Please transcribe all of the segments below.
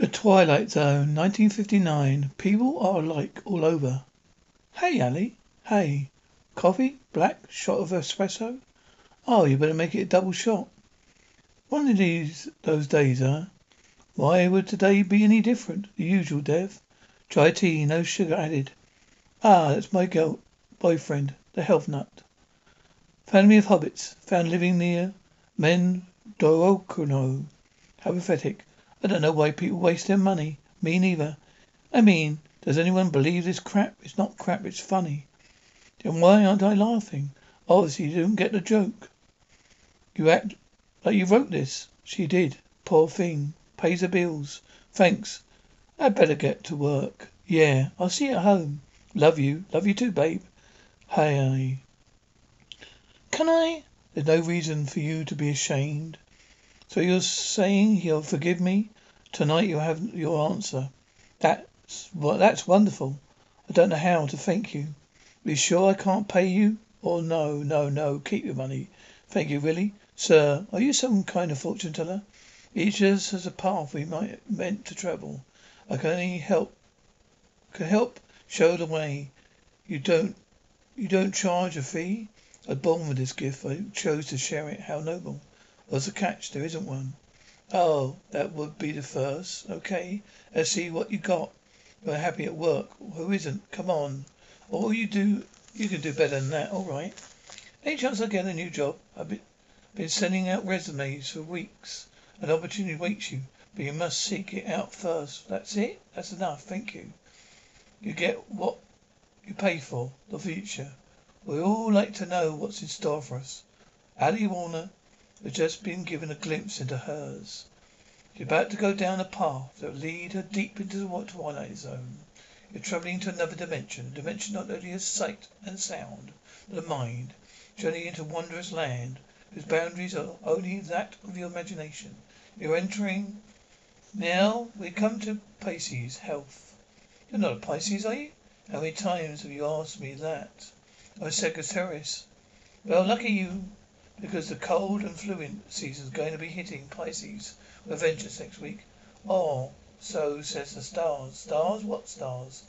The Twilight Zone, 1959. People are alike all over. Hey, Ali. Hey. Coffee? Black? Shot of espresso? Oh, you better make it a double shot. One of these, those days, huh? Why would today be any different? The usual, Dev. Dry tea, no sugar added. Ah, that's my girl, boyfriend, the health nut. Family of hobbits, found living near Men Dorokuno. How pathetic. I don't know why people waste their money. Me neither. I mean, does anyone believe this crap? It's not crap, it's funny. Then why aren't I laughing? Obviously you didn't get the joke. You act like you wrote this. She did. Poor thing. Pays her bills. Thanks. I'd better get to work. Yeah, I'll see you at home. Love you. Love you too, babe. Hey. Can I? There's no reason for you to be ashamed. So you're saying he'll forgive me? Tonight you have your answer. That's well, that's wonderful. I don't know how to thank you. You sure I can't pay you? Or no, no, no. Keep your money. Thank you, really. Sir, are you some kind of fortune teller? Each of us has a path we might meant to travel. I can only help can help show the way. You don't you don't charge a fee? I was born with this gift. I chose to share it. How noble. What's a catch? There isn't one. Oh, that would be the first. Okay. Let's see what you got. You're happy at work. Who isn't? Come on. All you do, you can do better than that. All right. Any chance I get a new job? I've been, been sending out resumes for weeks. An opportunity waits you, but you must seek it out first. That's it? That's enough. Thank you. You get what you pay for. The future. We all like to know what's in store for us. Ali Warner had just been given a glimpse into hers. She's about to go down a path that will lead her deep into the twilight zone. You're travelling into another dimension, a dimension not only of sight and sound, but of mind. Journeying into a wondrous land whose boundaries are only that of your imagination. You're entering. Now we come to Pisces, health. You're not a Pisces, are you? How many times have you asked me that? I'm Sagittarius. Well, lucky you because the cold and flu season's going to be hitting Pisces with vengeance next week. Oh, so says the stars. Stars? What stars?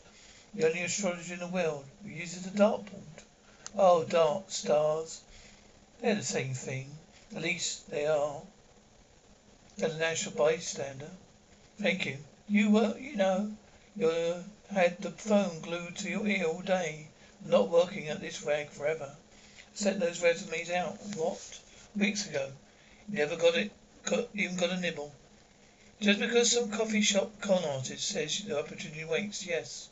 The only astrologer in the world who uses a dartboard. Oh, dart stars. They're the same thing. At least they are. They're the national bystander. Thank you. You were, you know, you had the phone glued to your ear all day. Not working at this rag forever. Sent those resumes out. What? Weeks ago. Never got it. Got, even got a nibble. Just because some coffee shop con artist says the opportunity waits. Yes.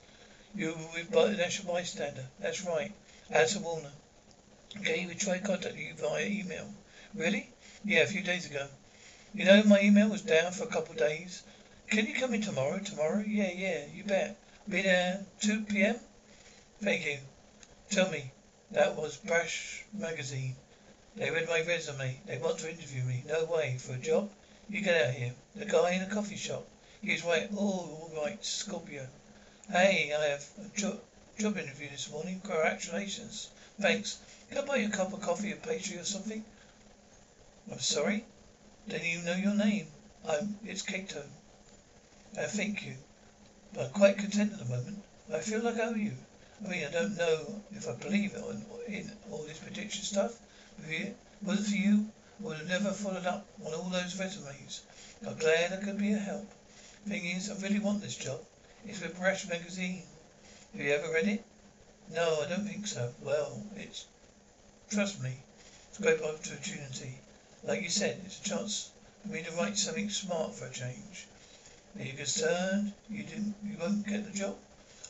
You were with the National Bystander. That's right. Alison Warner. Okay, we tried contacting you via email. Really? Yeah, a few days ago. You know my email was down for a couple of days. Can you come in tomorrow? Tomorrow? Yeah, yeah, you bet. Be there 2 p.m.? Thank you. Tell me, that was Brash Magazine. They read my resume. They want to interview me. No way. For a job? You get out of here. The guy in the coffee shop. He's right. Oh, all right. Scorpio. Hey, I have a job, job interview this morning. Congratulations. Thanks. Can I buy you a cup of coffee or pastry or something? I'm sorry? Don't you know your name. I'm, it's Kato. I thank you. But I'm quite content at the moment. I feel like I owe you. I mean, I don't know if I believe it in all this prediction stuff. If it wasn't for you, I would have never followed up on all those resumes. I'm glad I could be a help. Thing is, I really want this job. It's with Brash Magazine. Have you ever read it? No, I don't think so. Well, it's trust me, it's a great opportunity. Like you said, it's a chance for me to write something smart for a change. Are you concerned you didn't you won't get the job?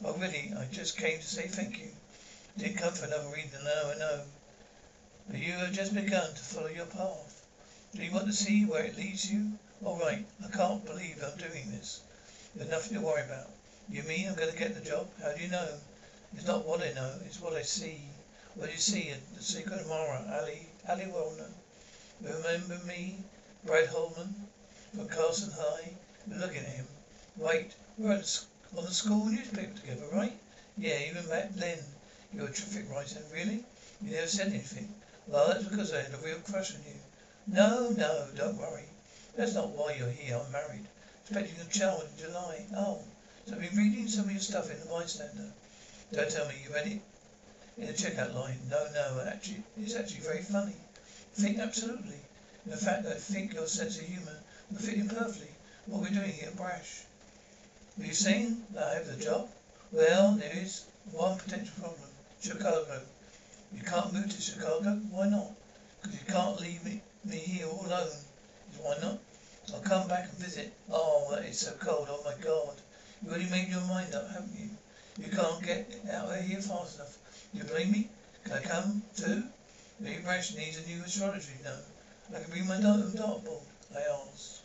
Oh really, I just came to say thank you. Didn't come for another reason, no, I know. But you have just begun to follow your path. Do you want to see where it leads you? All right, I can't believe I'm doing this. There's nothing to worry about. You mean I'm going to get the job? How do you know? It's not what I know, it's what I see. What do you see at the Secret Mara, Ali? Ali Wellner. Remember me? Brad Holman? From Carson High? Looking at him. Wait, we're on the school newspaper together, right? Yeah, even back then. You're a terrific writer, really? You never said anything. Well, that's because I had a real crush on you. No, no, don't worry. That's not why you're here. I'm married. Expecting a child in July. Oh, so I've been reading some of your stuff in the bystander. Don't tell me you read it in the checkout line. No, no, actually, it's actually very funny. I think absolutely. In fact, I think your sense of humour will fit in perfectly. What we're doing here at Brash. Are you saying that I have the job? Well, there is one potential problem. Chicago. You can't move to Chicago? Why not? Because you can't leave me, me here all alone. Why not? I'll come back and visit. Oh, that is so cold. Oh my God. You already made your mind up, haven't you? You can't get out of here fast enough. You blame me? Can I come too? Maybe Brash needs a new astrology No, I can bring my dartboard, I asked.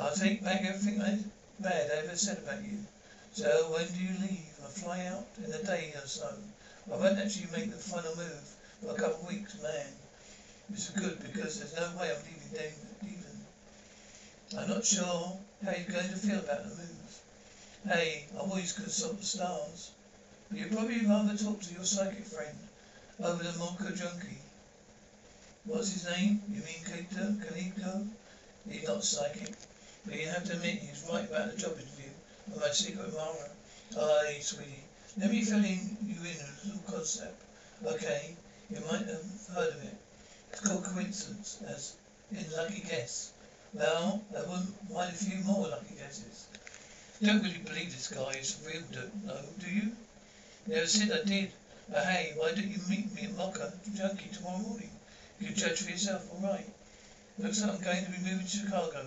I'll take back everything I bad I ever said about you. So when do you leave? I fly out in a day or so. I won't actually make the final move for a couple of weeks, man. It's good because there's no way I'm leaving David even. I'm not sure how you're going to feel about the move. Hey, I always consult the stars. But you'd probably rather talk to your psychic friend over the Mocha Junkie. What's his name? You mean Kato? Kaliko? He's not psychic. But you have to admit he's right about the job interview of my secret Mara. Aye, sweetie. Let me fill in you in a little concept. Okay, you might have heard of it. It's called coincidence, as in lucky guess. Well, there were quite a few more lucky guesses. You don't really believe this guy is real, do, no, do you? Never said I did. But hey, why don't you meet me at Mocha Junkie tomorrow morning? You can judge for yourself, all right? Looks like I'm going to be moving to Chicago.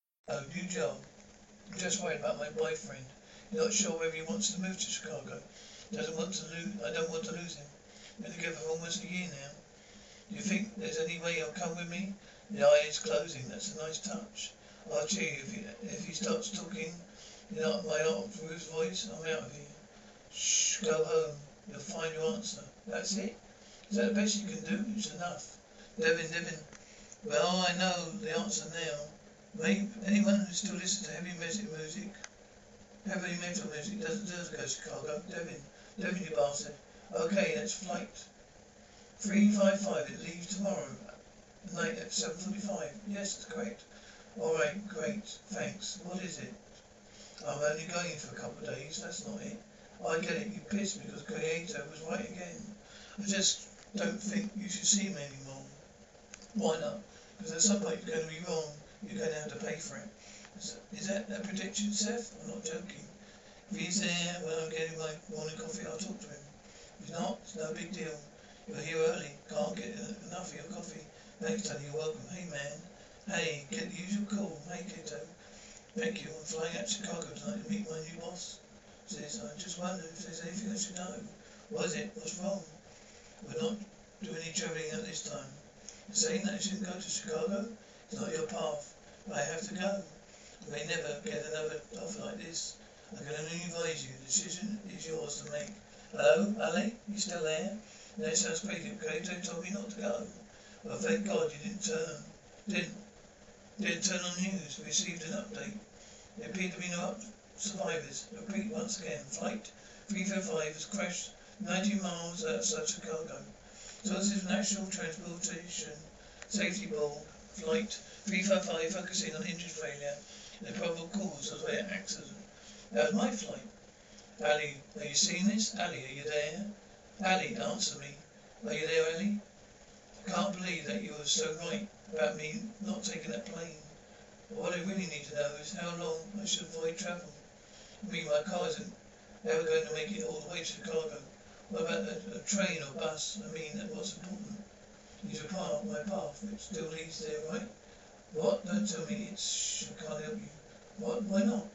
New job. I'm just worried about my boyfriend. Not sure whether he wants to move to Chicago. Doesn't want to lose. I don't want to lose him. Been together for almost a year now. Do you think there's any way he'll come with me? The eye is closing. That's a nice touch. I'll tell you if he, if he starts talking in my Aunt Ruth's voice, I'm out of here. Shh, go home. You'll find your answer. That's it. Is that the best you can do? It's enough. Devin, Devin. Well, I know the answer now. Anyone who still listens to heavy metal music, heavy metal music doesn't deserve to go to Chicago. Devin, Devin, you bastard. Okay, that's flight. 355, it leaves tomorrow. Night at 7.45. Yes, that's correct. Alright, great. Thanks. What is it? I'm only going for a couple of days. That's not it. I get it. You pissed because Creator was right again. I just don't think you should see me anymore. Why not? Because at some point you're going to be wrong. You're going to have to pay for it. Is is that a prediction, Seth? I'm not joking. If he's there when I'm getting my morning coffee, I'll talk to him. If he's not, it's no big deal. You're here early. Can't get enough of your coffee. Thanks, Tony. You're welcome. Hey, man. Hey, get the usual call. Hey, Kato. Thank you. I'm flying out to Chicago tonight to meet my new boss. Says, I just wonder if there's anything I should know. What is it? What's wrong? We're not doing any travelling at this time. Saying that I shouldn't go to Chicago? Not your path. I have to go. I may never get another offer like this. I can only advise you. The decision is yours to make. Hello, Ali? You still there? That sounds crazy. Kato told me not to go. Well, thank God you didn't turn. Didn't. Didn't turn on news. We received an update. There appeared to be no survivors. Repeat once again. Flight 355 has crashed 90 miles outside Chicago. Sources of National Transportation Safety Board. Flight 355 focusing on engine failure and the probable cause of the accident. That was my flight. Ali, are you seeing this? Ali, are you there? Ali, answer me. Are you there, Ali? I can't believe that you were so right about me not taking that plane. But what I really need to know is how long I should avoid travel. Mean, my car isn't ever going to make it all the way to Chicago. What about a, a train or bus? I mean, that what's important? Use a path, my path, which still leads there, right? What? Don't tell me it's... I can't help you. What? Why not?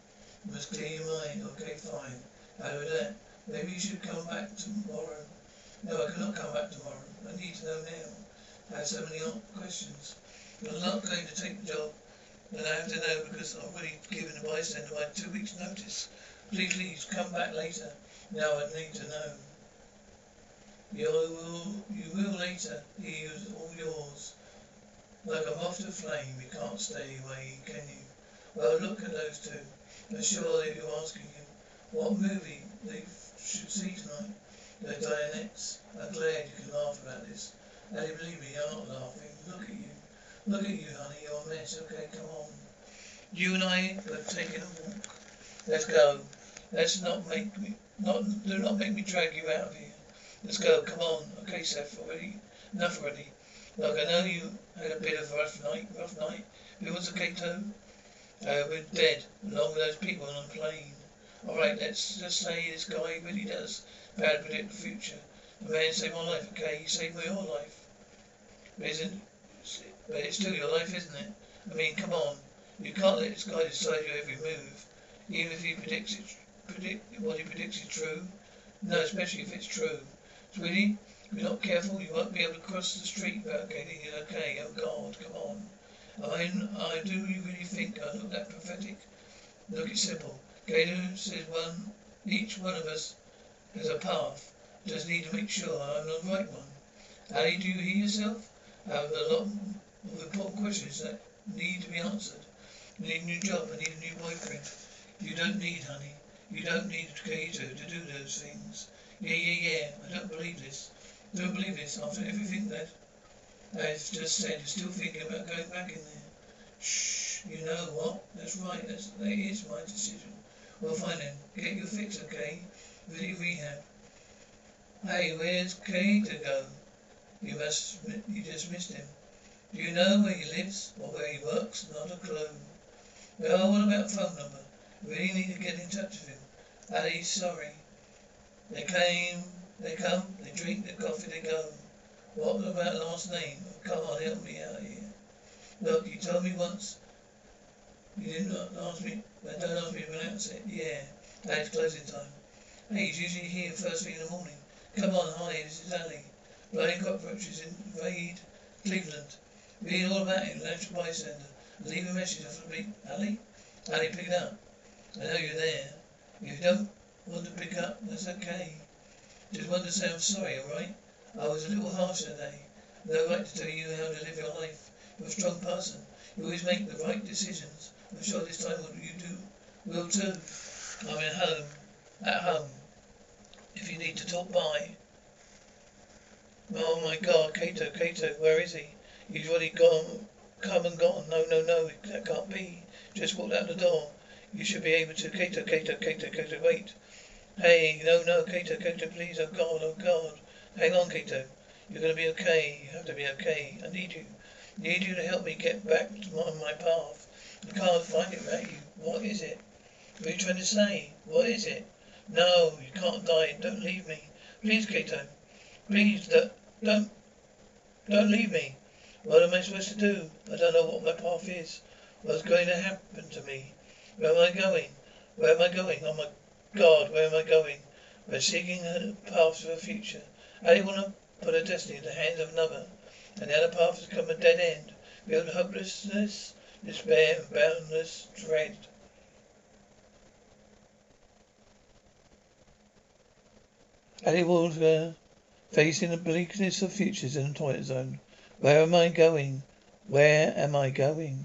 You must clear your mind. Okay, fine. How do that? Maybe you should come back tomorrow. No, I cannot come back tomorrow. I need to know now. I have so many questions. I'm not going to take the job. And I have to know because I've already given the bystander my two weeks' notice. Please, please, come back later. Now I need to know. You will, you will later. He is all yours. Like a moth to flame, you can't stay away, can you? Well, look at those two. I'm sure that you're asking him what movie they should see tonight. The Dianettes. I'm glad you can laugh about this. Ellie, believe me, you're not laughing. Look at you. Look at you, honey. You're a mess. Okay, come on. You and I are taking a walk. Let's go. Let's not make me not do not make me drag you out of here. Let's go. Come on. Okay, Seth. Already enough already. Look, I know you had a bit of a rough night. Rough night. But it was okay too. Uh, we're dead, along with those people on the plane. All right, let's just say this guy really does bad predict the future. The man saved my life, okay? He saved your life. But isn't but it's still your life, isn't it? I mean, come on. You can't let this guy decide your every move. Even if he predicts it predict what he predicts is true. No, especially if it's true. Sweetie, if you're not careful you won't be able to cross the street without getting it okay. Oh God, come on. I I do you really think I look that pathetic? Look, it's simple. Gator says one each one of us has a path. Just need to make sure I'm on the right one. Ali, do you hear yourself? I have a lot of important questions that need to be answered. I need a new job. I need a new boyfriend. You don't need, honey. You don't need Kato to do those things. Yeah, yeah, yeah. I don't believe this. I don't believe this. After everything that I've just said, you're still thinking about going back in there. Shh. You know what? That's right. That's, that is my decision. Well, fine then. Get your fix, okay? Video rehab. Hey, where's Kay to go? You must, you just missed him. Do you know where he lives or where he works? Not a clue. Well, what about phone number? Really need to get in touch with him. Ali, sorry. They came, they come, they drink, they coffee, they go. What about last name? Come on, help me out here. Look, you told me once. You did not ask me, but don't ask me to pronounce it. Yeah, that's closing time. Hey, he's usually here first thing in the morning. Come on, hi, this is Ali. Flying cockroaches invade Cleveland. Read all about it, electric bystander. Leave a message after the beep. Ali? Ali, pick it up. I know you're there. If you don't want to pick up, that's okay. Just want to say I'm sorry, alright? I was a little harsh today. No right to tell you how to live your life. You're a strong person. You always make the right decisions. I'm sure this time what you do will too. I'm at home. At home. If you need to talk, bye. Oh my God, Kato, Kato, where is he? You've already gone, come and gone. No, no, no, that can't be. Just walked out the door. You should be able to. Kato, Kato, Kato, Kato, wait. Hey, no, no, Kato, Kato, please. Oh God, oh God. Hang on, Kato. You're gonna be okay. You have to be okay. I need you. I Need you to help me get back on my path. I can't find it without you. What is it? What are you trying to say? What is it? No, you can't die. Don't leave me. Please, Kato. Please, don't, don't, don't leave me. What am I supposed to do? I don't know what my path is. What's going to happen to me? Where am I going? Where am I going? Oh my God, where am I going? We're seeking a path to the future. I didn't want to put a destiny in the hands of another and the other path has become a dead end, filled hopelessness, despair, and boundless dread. Ellie Walker, facing the bleakness of futures in the twilight zone. Where am I going? Where am I going?